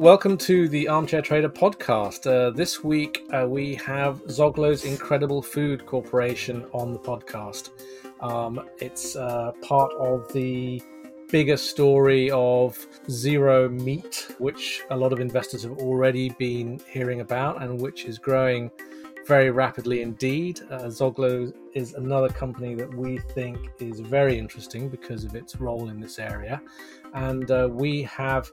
welcome to the Armchair Trader podcast. Uh, this week uh, we have Zoglo's Incredible Food Corporation on the podcast. Um, it's uh, part of the bigger story of zero meat, which a lot of investors have already been hearing about and which is growing very rapidly indeed. Uh, Zoglo is another company that we think is very interesting because of its role in this area. And uh, we have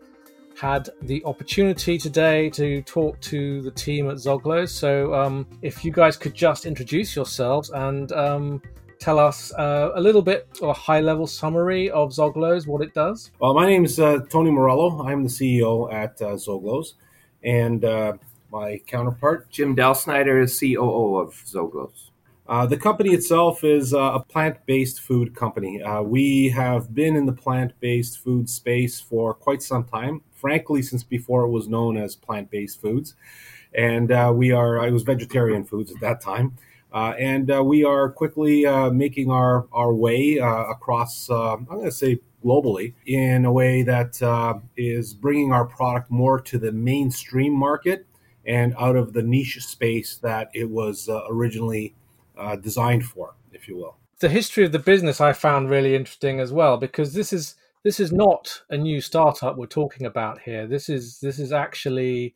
had the opportunity today to talk to the team at Zoglo. So, um, if you guys could just introduce yourselves and um, tell us uh, a little bit or a high level summary of Zoglo's, what it does. Well, my name is uh, Tony Morello. I'm the CEO at uh, Zoglo's. And uh, my counterpart, Jim Delsnyder is COO of Zoglo's. Uh, the company itself is uh, a plant based food company. Uh, we have been in the plant based food space for quite some time, frankly, since before it was known as plant based foods. And uh, we are, it was vegetarian foods at that time. Uh, and uh, we are quickly making our, our way across, I'm going to say globally, in a way that is bringing our product more to the mainstream market and out of the niche space that it was originally uh, designed for, if you will. The history of the business I found really interesting as well because this is this is not a new startup we're talking about here. This is this is actually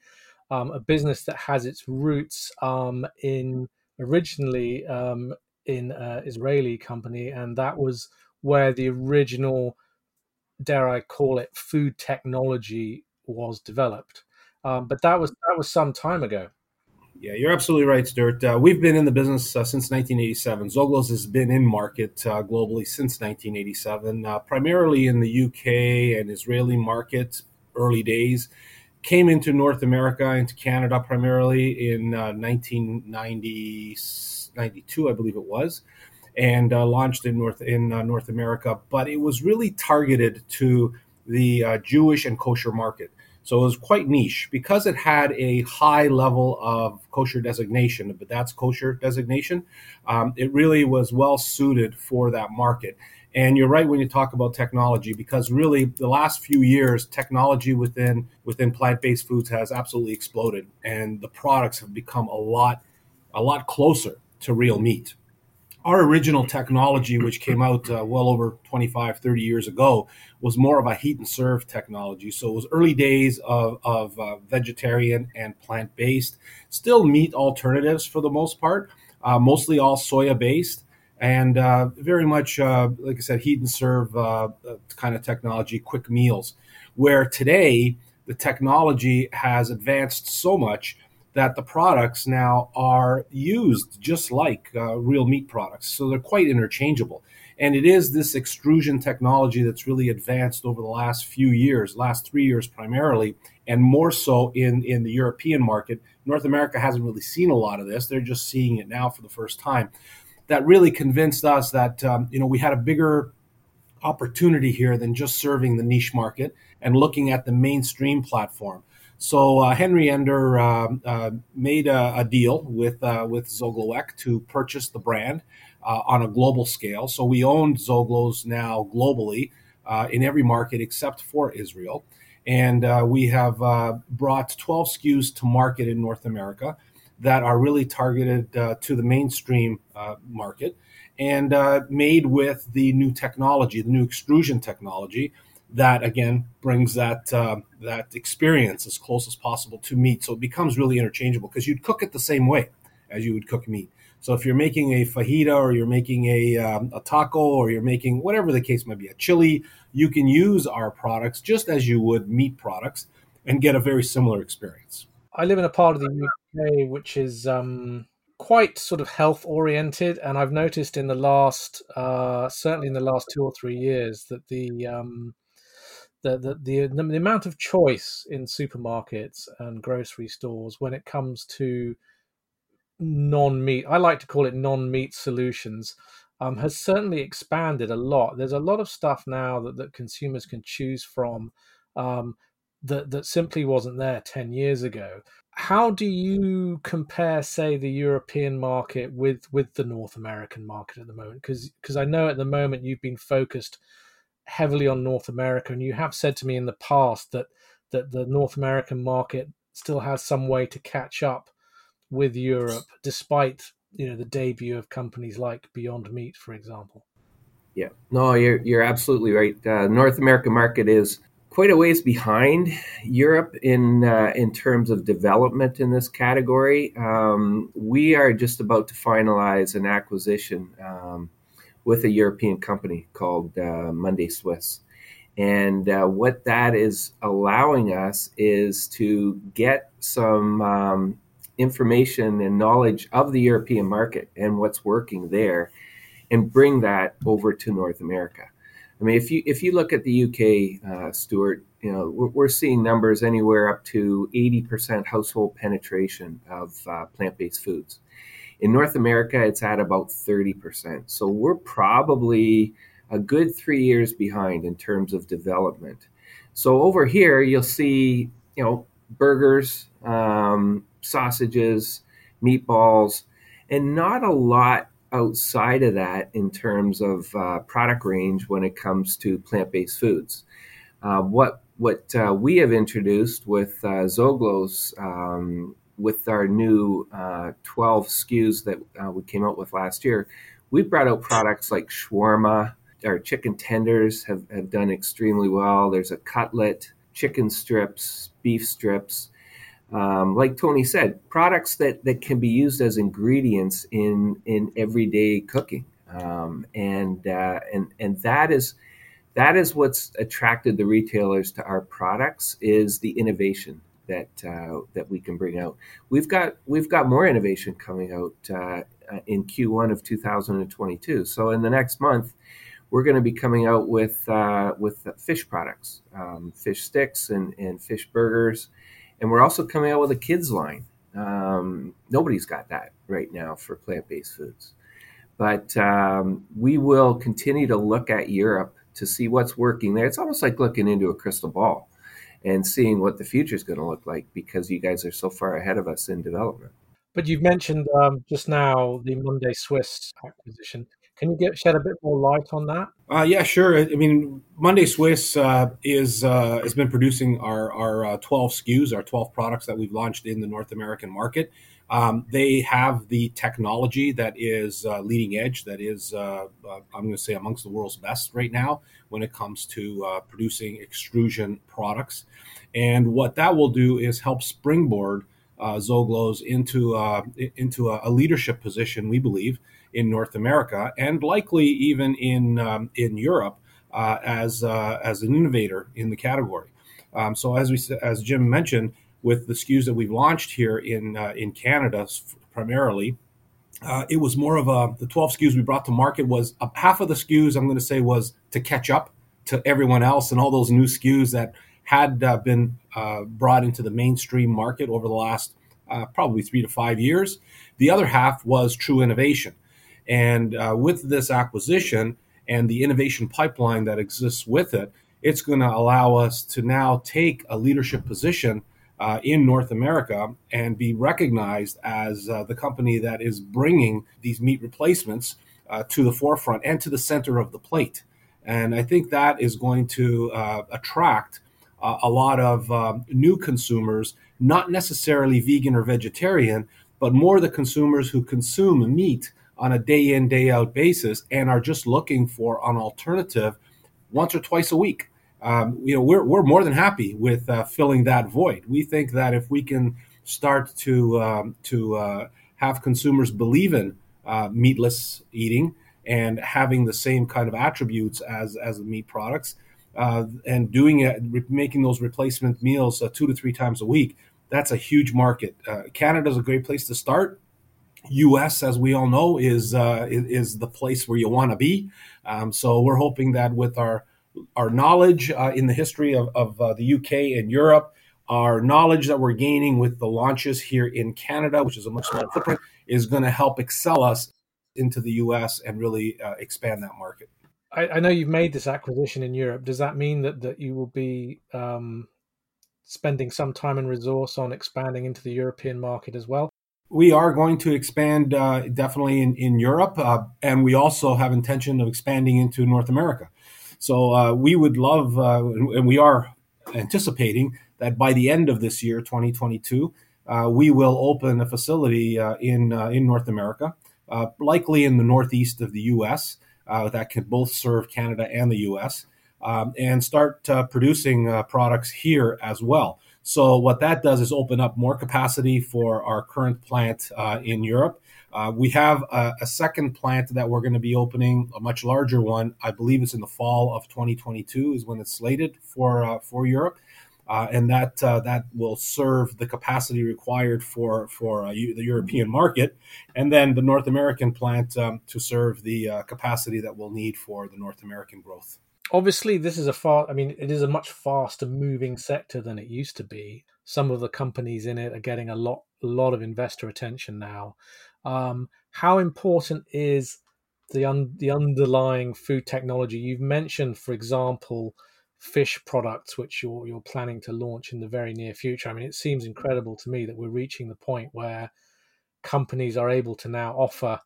um, a business that has its roots um, in originally um, in an Israeli company, and that was where the original, dare I call it, food technology was developed. Um, but that was that was some time ago. Yeah, you're absolutely right, Stuart. Uh, we've been in the business uh, since 1987. Zoglos has been in market uh, globally since 1987, uh, primarily in the UK and Israeli market, early days. Came into North America, into Canada primarily in 1992, uh, I believe it was, and uh, launched in North in North America. But it was really targeted to the Jewish and kosher market. So it was quite niche because it had a high level of kosher designation, but that's kosher designation. Um, it really was well suited for that market. And you're right when you talk about technology, because really the last few years, technology within within plant-based foods has absolutely exploded, and the products have become a lot a lot closer to real meat our original technology, which came out uh, well over 25, 30 years ago, was more of a heat and serve technology. So it was early days of, of uh, vegetarian and plant based, still meat alternatives for the most part, uh, mostly all soya based. And uh, very much, uh, like I said, heat and serve uh, kind of technology, quick meals. Where today, the technology has advanced so much that the products now are used just like uh, real meat products. So they're quite interchangeable. And it is this extrusion technology that's really advanced over the last few years, last three years primarily, and more so in, in the European market. North America hasn't really seen a lot of this. They're just seeing it now for the first time. That really convinced us that um, you know we had a bigger opportunity here than just serving the niche market and looking at the mainstream platform. So uh, Henry Ender uh, uh, made a, a, deal with uh, with Zoglowek to purchase the brand uh, on a global scale. So we own Zoglos now globally uh, in every market except for Israel, and we have brought 12 SKUs to market in North America that are really targeted to the mainstream market and made with the new technology, the new extrusion technology that again brings that uh, that experience as close as possible to meat. So it becomes really interchangeable because you'd cook it the same way as you would cook meat. So if you're making a fajita or you're making a, um, a taco or you're making whatever the case might be, a chili, you can use our products just as you would meat products and get a very similar experience. I live in a part of the UK which is um, quite sort of health oriented, and I've noticed in the last, uh, certainly in the last two or three years, that the um, the, the, the, the amount of choice in supermarkets and grocery stores when it comes to non-meat i like to call it non-meat solutions um, has certainly expanded a lot. There's a lot of stuff now that, that consumers can choose from um, that, that simply wasn't there 10 years ago. How do you compare say the european market with with the north american market at the moment? Because i know at the moment you've been focused heavily on North America, and you have said to me in the past that that the North American market still has some way to catch up with Europe, despite you know the debut of companies like Beyond Meat, for example. Yeah, no, you're you're absolutely right. Uh, North American market is quite a ways behind Europe in uh, in terms of development in this category. Um, we are just about to finalize an acquisition um, with a European company called uh, Monday Swiss. And uh, what that is allowing us is to get some um, information and knowledge of the European market and what's working there, and bring that over to North America. I mean, if you if you look at the UK, uh, Stuart, you know we're, we're, seeing numbers anywhere up to eighty percent household penetration of uh, plant-based foods. In North America, it's at about thirty percent. So we're probably a good three years behind in terms of development. So over here, you'll see, you know, burgers, um, sausages, meatballs, and not a lot outside of that in terms of uh, product range when it comes to plant-based foods. Uh, what what uh, we have introduced with uh, Zoglos, um, with our new uh, 12 SKUs that uh, we came out with last year, we brought out products like shawarma, our chicken tenders have, have done extremely well. There's a cutlet, chicken strips, beef strips. Um, like Tony said, products that, that can be used as ingredients in in everyday cooking, um, and uh, and and that is that is what's attracted the retailers to our products is the innovation that uh, that we can bring out. We've got we've got more innovation coming out uh, in Q1 of 2022. So in the next month, we're going to be coming out with uh, with fish products, um, fish sticks and, and fish burgers, and we're also coming out with a kids line. Um, nobody's got that right now for plant based foods, but um, we will continue to look at Europe to see what's working there. It's almost like looking into a crystal ball and seeing what the future is going to look like because you guys are so far ahead of us in development. But you've mentioned um, just now the Monday Swiss acquisition. Can you get shed a bit more light on that? Uh, yeah, sure. I mean, Monday Swiss uh, is uh, has been producing our our uh, 12 SKUs, our 12 products that we've launched in the North American market. Um, they have the technology that is uh, leading edge, that is, uh, I'm going to say, amongst the world's best right now when it comes to producing extrusion products. And what that will do is help springboard Zoglos into into a, a leadership position, we believe in North America and likely even in um, in Europe uh, as uh, as an innovator in the category. Um, so as we as Jim mentioned, with the SKUs that we've launched here in uh, in Canada primarily. Uh, it was more of a the 12 SKUs we brought to market was a, half of the SKUs I'm going to say was to catch up to everyone else and all those new SKUs that had uh, been uh, brought into the mainstream market over the last uh, probably three to five years. The other half was true innovation. And uh, with this acquisition and the innovation pipeline that exists with it, it's going to allow us to now take a leadership position uh, in North America and be recognized as uh, the company that is bringing these meat replacements uh, to the forefront and to the center of the plate. And I think that is going to uh, attract a lot of um, new consumers, not necessarily vegan or vegetarian, but more the consumers who consume meat on a day in, day out basis and are just looking for an alternative once or twice a week. Um, you know, we're, we're more than happy with uh, filling that void. We think that if we can start to, um, to uh, have consumers believe in uh, meatless eating and having the same kind of attributes as, as the meat products, uh, and doing it, making those replacement meals uh, two to three times a week, that's a huge market. Uh, Canada is a great place to start U.S., as we all know, is uh, is the place where you want to be. Um, so we're hoping that with our our knowledge uh, in the history of, of uh, the UK and Europe, our knowledge that we're gaining with the launches here in Canada, which is a much smaller footprint, is going to help excel us into the U.S. and really uh, expand that market. I, I, know you've made this acquisition in Europe. Does that mean that that you will be um, spending some time and resource on expanding into the European market as well? We are going to expand uh, definitely in, in Europe, uh, and we also have intention of expanding into North America. So uh, we would love, uh, and we are anticipating that by the end of this year, 2022, uh, we will open a facility uh, in in North America, likely in the northeast of the U.S. That can both serve Canada and the U.S. Um, and start producing products here as well. So what that does is open up more capacity for our current plant in Europe. Uh, we have a, a, second plant that we're going to be opening, a much larger one. I believe it's in the fall of 2022 is when it's slated for uh, for Europe, uh, and that uh, that will serve the capacity required for for uh, the European market, and then the North American plant um, to serve the uh, capacity that we'll need for the North American growth. Obviously, this is a far. I mean, it is a much faster moving sector than it used to be. Some of the companies in it are getting a lot lot of investor attention now. Um, how important is the un- the underlying food technology? You've mentioned, for example, fish products, which you're you're planning to launch in the very near future. I mean, it seems incredible to me that we're reaching the point where companies are able to now offer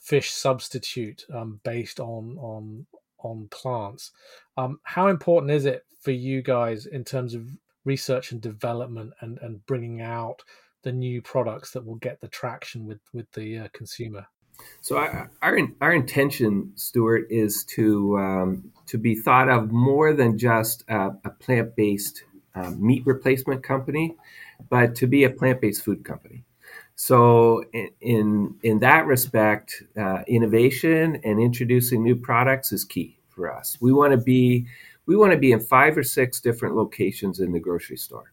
fish substitute um, based on on on plants. Um, how important is it for you guys in terms of research and development and and bringing out the new products that will get the traction with with the uh, consumer. So our, our our intention, Stuart, is to um, to be thought of more than just a, a plant based uh, meat replacement company, but to be a plant based food company. So in in, in that respect, uh, innovation and introducing new products is key for us. We want to be we want to be in five or six different locations in the grocery store.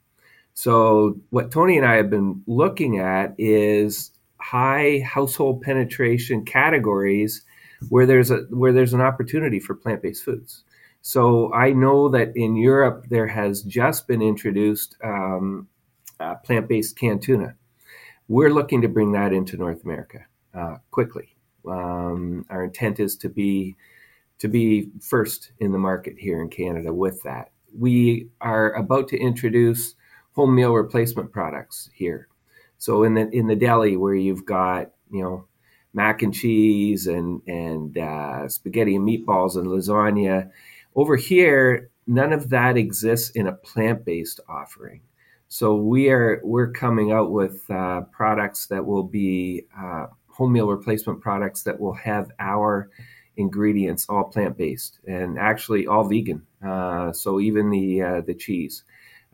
So, what Tony and I have been looking at is high household penetration categories where there's a where there's an opportunity for plant-based foods. So I know that in Europe there has just been introduced um, uh, plant-based canned tuna. We're looking to bring that into North America uh, quickly. Um, our intent is to be to be first in the market here in Canada with that. We are about to introduce home meal replacement products here. So in the in the deli where you've got you know mac and cheese and and uh, spaghetti and meatballs and lasagna, over here none of that exists in a plant based offering. So we are we're coming out with uh, products that will be uh, home meal replacement products that will have our ingredients all plant based and actually all vegan. Uh, so even the uh, the cheese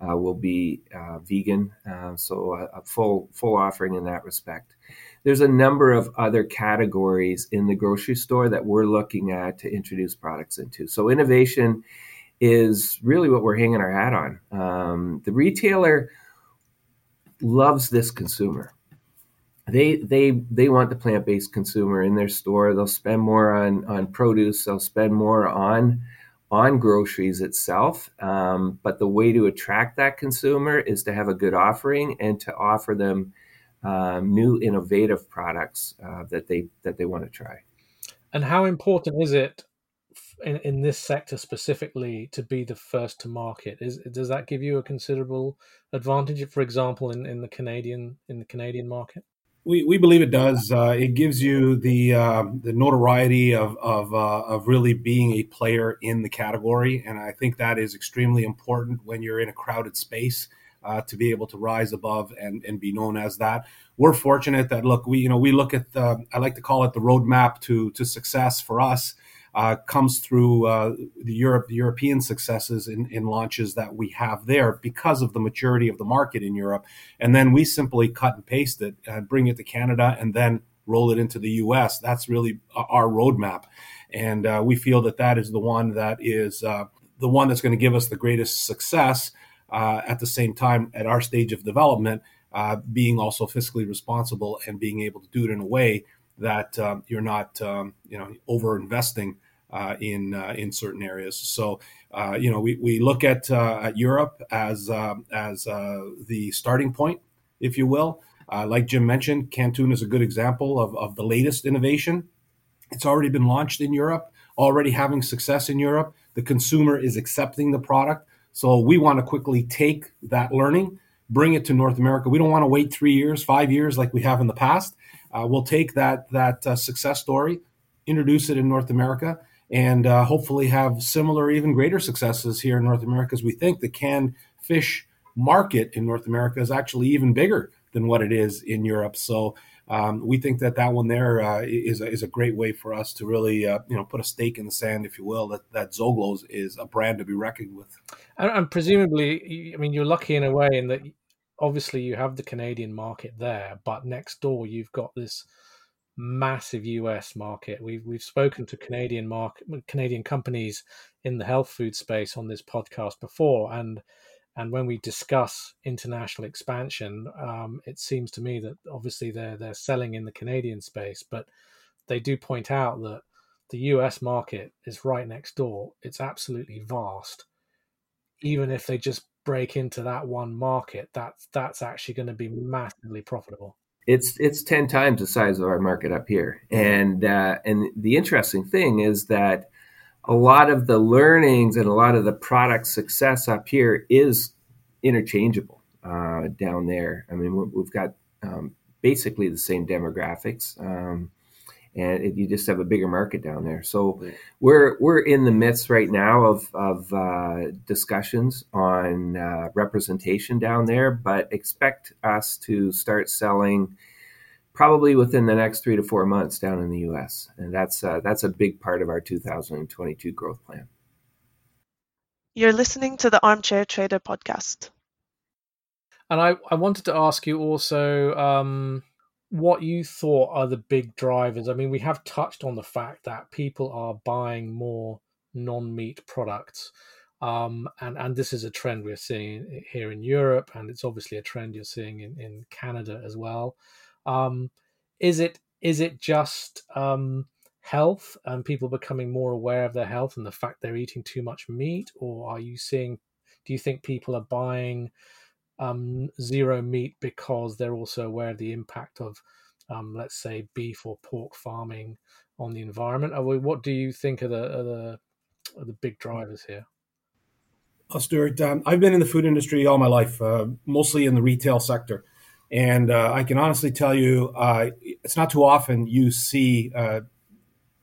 uh, will be vegan, so a, a, full full offering in that respect. There's a number of other categories in the grocery store that we're looking at to introduce products into. So innovation is really what we're hanging our hat on. Um, the retailer loves this consumer. They they they want the plant based consumer in their store. They'll spend more on on produce. They'll spend more on on groceries itself. Um, but the way to attract that consumer is to have a good offering and to offer them um, new innovative products uh, that they that they want to try. And how important is it in, in this sector specifically to be the first to market? Is does that give you a considerable advantage? For example, in, in the Canadian in the Canadian market. We, we believe it does. Uh, it gives you the uh, the notoriety of of, uh, of really being a player in the category, and I think that is extremely important when you're in a crowded space uh, to be able to rise above and, and be known as that. We're fortunate that look we you know we look at the, I like to call it the roadmap to to success for us uh, comes through uh, the Europe, the European successes in, in, launches that we have there because of the maturity of the market in Europe, and then we simply cut and paste it and bring it to Canada, and then roll it into the U.S. That's really our roadmap, and uh, we feel that that is the one that is uh, the one that's going to give us the greatest success. Uh, at the same time, at our stage of development, uh, being also fiscally responsible and being able to do it in a way that um, you're not um, you know over investing uh, in uh, in certain areas. So uh, you know we, we look at uh, at Europe as um, as uh, the starting point, if you will. Uh, like Jim mentioned, tuna is a good example of, of the latest innovation. It's already been launched in Europe, already having success in Europe. The consumer is accepting the product. So we want to quickly take that learning, bring it to North America. We don't want to wait three years, five years like we have in the past. Uh, we'll take that that uh, success story, introduce it in North America, and uh, hopefully have similar, even greater successes here in North America. As we think the canned fish market in North America is actually even bigger than what it is in Europe. So um, we think that that one there uh, is a, is a great way for us to really uh, you know put a stake in the sand, if you will, that that Zoglo's is a brand to be reckoned with. And, and presumably, I mean, you're lucky in a way in that obviously you have the Canadian market there, but next door you've got this massive US market. We've we've spoken to Canadian market Canadian companies in the health food space on this podcast before, and and when we discuss international expansion, um, it seems to me that obviously they're they're selling in the Canadian space, but they do point out that the US market is right next door. It's absolutely vast. Even if they just break into that one market, that's that's actually going to be massively profitable. It's it's ten times the size of our market up here, and uh, and the interesting thing is that a lot of the learnings and a lot of the product success up here is interchangeable uh, down there. I mean, we've got um, basically the same demographics, um, and it, you just have a bigger market down there. So we're we're in the midst right now of of uh, discussions on uh, representation down there, but expect us to start selling probably within the next three to four months down in the U.S. And that's uh, that's a big part of our 2022 growth plan. You're listening to the Armchair Trader podcast. And I, I wanted to ask you also um, what you thought are the big drivers. I mean, we have touched on the fact that people are buying more non meat products. Um, and, and this is a trend we're seeing here in Europe, and it's obviously a trend you're seeing in, in Canada as well. Um, is it is it just um, health and people becoming more aware of their health and the fact they're eating too much meat, or are you seeing? Do you think people are buying um, zero meat because they're also aware of the impact of, um, let's say, beef or pork farming on the environment? We, what do you think are the are the, are the big drivers here? Well, Stuart, um, I've been in the food industry all my life, uh, mostly in the retail sector. And uh, I can honestly tell you, uh, it's not too often you see uh,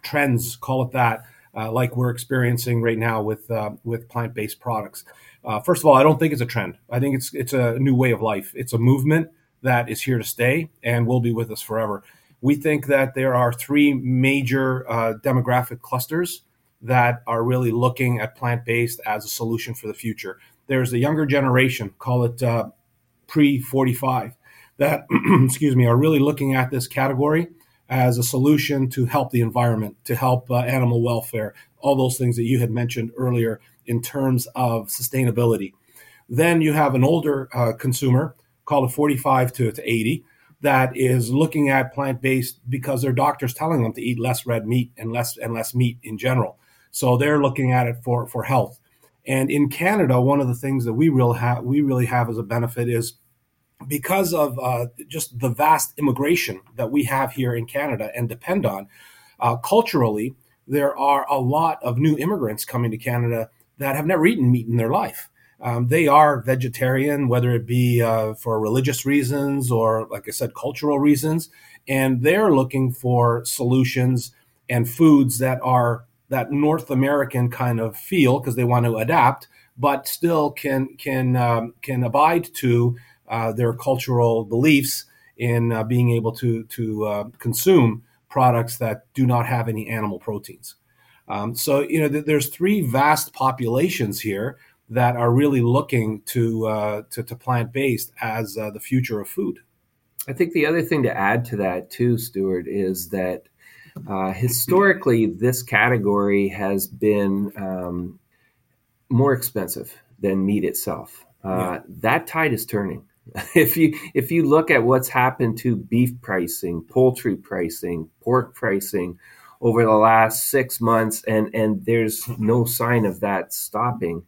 trends, call it that, uh, like we're experiencing right now with uh, with plant based products. Uh, first of all, I don't think it's a trend. I think it's it's a new way of life. It's a movement that is here to stay and will be with us forever. We think that there are three major demographic clusters that are really looking at plant based as a solution for the future. There's the younger generation, call it pre 45 that, excuse me, are really looking at this category as a solution to help the environment, to help uh, animal welfare, all those things that you had mentioned earlier in terms of sustainability. Then you have an older uh, consumer, called a 45 to, to 80, that is looking at plant based because their doctor's telling them to eat less red meat and less and less meat in general. So they're looking at it for, for health. And in Canada, one of the things that we real have we really have as a benefit is because of uh, just the vast immigration that we have here in Canada and depend on, uh, culturally, there are a lot of new immigrants coming to Canada that have never eaten meat in their life. Um, they are vegetarian, whether it be uh, for religious reasons or, like I said, cultural reasons, and they're looking for solutions and foods that are that North American kind of feel because they want to adapt, but still can can um, can abide to uh, their cultural beliefs in uh, being able to to uh, consume products that do not have any animal proteins. Um, so you know, th- there's three vast populations here that are really looking to uh, to, to plant based as uh, the future of food. I think the other thing to add to that too, Stuart, is that uh, historically this category has been um, more expensive than meat itself. Yeah. That tide is turning. if you if you look at what's happened to beef pricing, poultry pricing, pork pricing over the last six months, and and there's no sign of that stopping.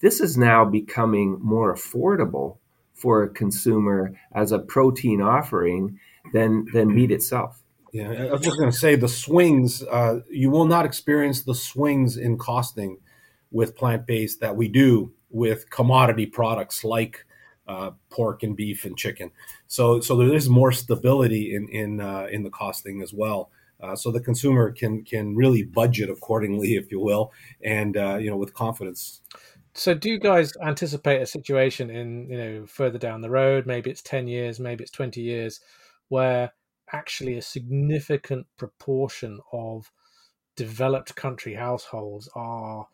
This is now becoming more affordable for a consumer as a protein offering than than meat itself. Yeah, I was just going to say the swings. Uh, you will not experience the swings in costing with plant based that we do with commodity products like uh, pork and beef and chicken. So so there is more stability in in uh, in the costing as well. uh, so the consumer can can really budget accordingly, if you will, and uh, you know with confidence. So, do you guys anticipate a situation in you know further down the road? Maybe it's ten years, maybe it's twenty years, where actually a significant proportion of developed country households are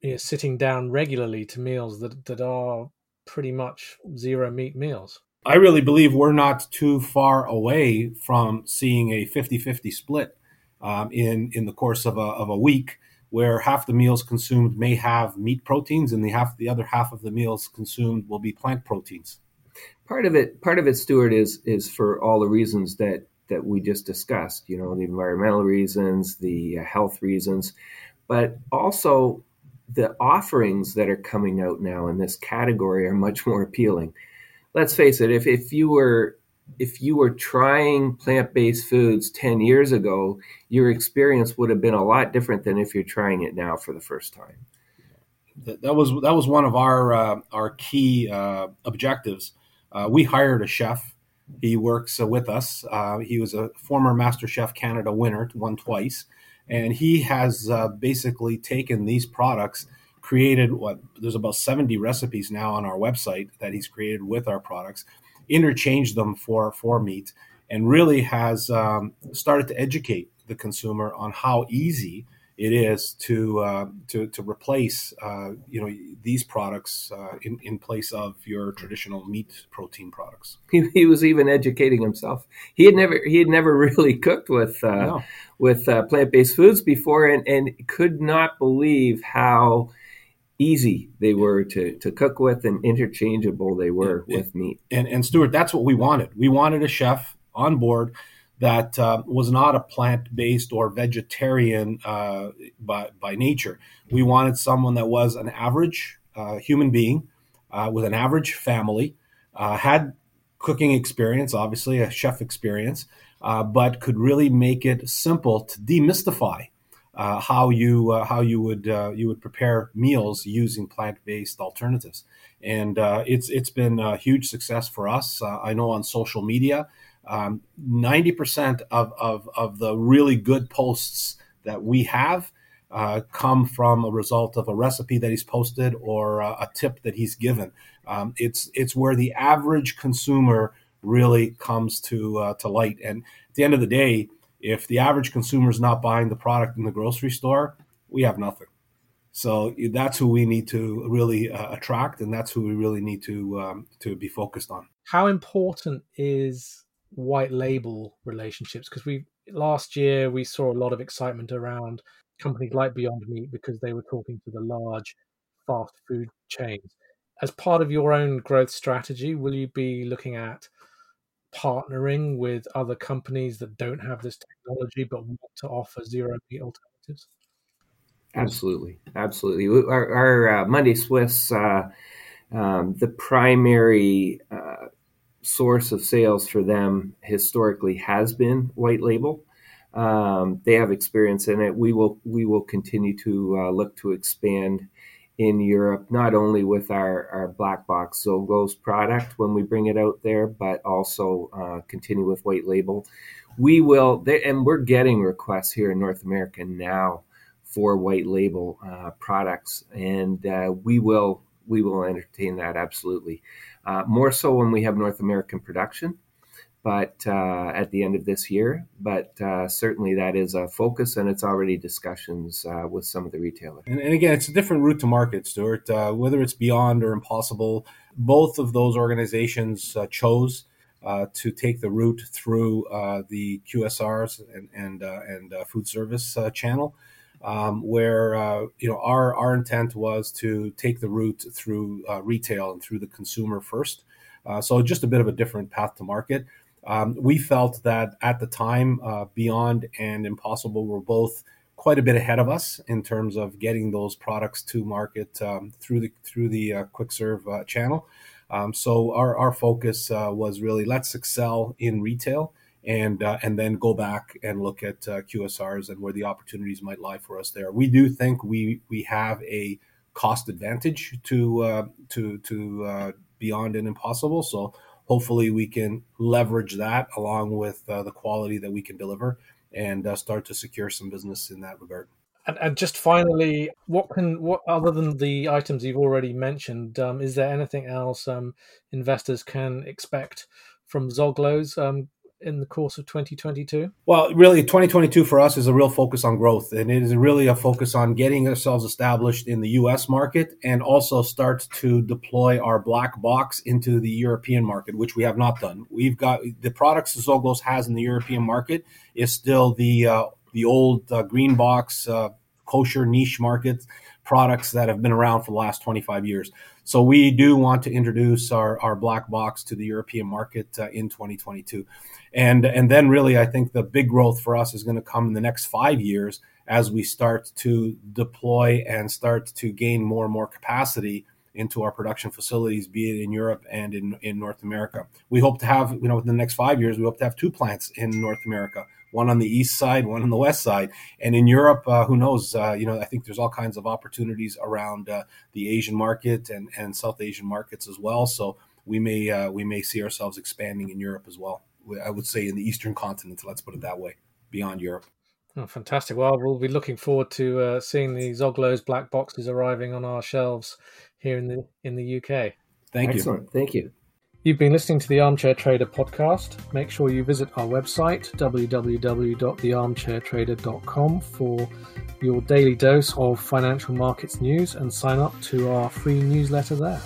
you know, sitting down regularly to meals that that are pretty much zero meat meals. I really believe we're not too far away from seeing a 50-50 split um, in in the course of a, of a week where half the meals consumed may have meat proteins and the half the other half of the meals consumed will be plant proteins. Part of it, part of it, Stuart, is is for all the reasons that that we just discussed. You know, the environmental reasons, the uh, health reasons, but also the offerings that are coming out now in this category are much more appealing. Let's face it, if, if you were if you were trying plant-based foods 10 years ago, your experience would have been a lot different than if you're trying it now for the first time. That, that was that was one of our uh, our key uh, objectives. Uh, we hired a chef. He works uh, with us. Uh, he was a former Master Chef Canada winner, won twice and he has uh, basically taken these products created what there's about 70 recipes now on our website that he's created with our products interchanged them for for meat and really has um, started to educate the consumer on how easy it is to uh, to to replace uh, you know these products uh, in in place of your traditional meat protein products. He, he, was even educating himself. He had never he had never really cooked with uh, no. with uh, plant based foods before, and and could not believe how easy they were to, to cook with and interchangeable they were and, with meat. And and Stuart, that's what we wanted. We wanted a chef on board that uh, was not a plant based or vegetarian uh, by, by nature. We wanted someone that was an average uh, human being uh, with an average family, uh, had cooking experience, obviously, a chef experience, uh, but could really make it simple to demystify. how you how you would you would prepare meals using plant based alternatives, and it's it's been a huge success for us. I know on social media, um, 90% of, of, of the really good posts that we have uh, come from a result of a recipe that he's posted or uh, a tip that he's given. Um, it's it's where the average consumer really comes to uh, to light. And at the end of the day, if the average consumer is not buying the product in the grocery store, we have nothing. So that's who we need to really uh, attract, and that's who we really need to um, to be focused on. How important is white label relationships because we last year we saw a lot of excitement around companies like Beyond Meat because they were talking to the large fast food chains. As part of your own growth strategy, will you be looking at partnering with other companies that don't have this technology but want to offer zero meat alternatives? Absolutely, absolutely. Our, our uh, Monday Swiss, uh, um, the primary uh, source of sales for them historically has been white label. Um, they have experience in it. We will we will continue to uh, look to expand in Europe, not only with our, our black box Zoglo's product when we bring it out there, but also uh, continue with white label. We will, they, and we're getting requests here in North America now for white label uh, products, and uh, we will we will entertain that absolutely. Uh, more so when we have North American production, but uh, at the end of this year. But uh, certainly that is a focus, and it's already discussions uh, with some of the retailers. And, and, again, it's a different route to market, Stuart. Uh, whether it's Beyond or Impossible, both of those organizations uh, chose. to take the route through the QSRs and and, and food service channel, um, where uh, you know our our intent was to take the route through uh, retail and through the consumer first. Uh, so just a bit of a different path to market. Um, we felt that at the time, uh, Beyond and Impossible were both quite a bit ahead of us in terms of getting those products to market um, through the through the uh, quick serve uh, channel. Um, so our our focus was really let's excel in retail and uh, and then go back and look at uh, QSRs and where the opportunities might lie for us there. We do think we we have a cost advantage to uh, to to uh, beyond and impossible. So hopefully we can leverage that along with uh, the quality that we can deliver and uh, start to secure some business in that regard. And, and, just finally, what can what other than the items you've already mentioned, um, is there anything else um, investors can expect from Zoglo's um, in the course of 2022? Well, really, 2022 for us is a real focus on growth, and it is really a focus on getting ourselves established in the U.S. market and also start to deploy our black box into the European market, which we have not done. We've got the products Zoglos has in the European market is still the uh, the old uh, green box uh, kosher niche market products that have been around for the last 25 years. So we do want to introduce our, our black box to the European market uh, in 2022. And, and then really, I think the big growth for us is going to come in the next five years as we start to deploy and start to gain more and more capacity into our production facilities, be it in Europe and in, in North America. We hope to have, you know, within the next five years, we hope to have two plants in North America, one on the east side, one on the west side. And in Europe, uh, who knows, uh, you know, I think there's all kinds of opportunities around uh, the Asian market and, and South Asian markets as well. So we may, uh, we may see ourselves expanding in Europe as well. I would say in the Eastern continent, let's put it that way, beyond Europe. Oh, fantastic. Well, we'll be looking forward to uh, seeing the Zoglo's black boxes arriving on our shelves here in the in the UK. Thank Excellent. you. Thank you. You've been listening to the Armchair Trader podcast. Make sure you visit our website, www.thearmchairtrader.com, for your daily dose of financial markets news and sign up to our free newsletter there.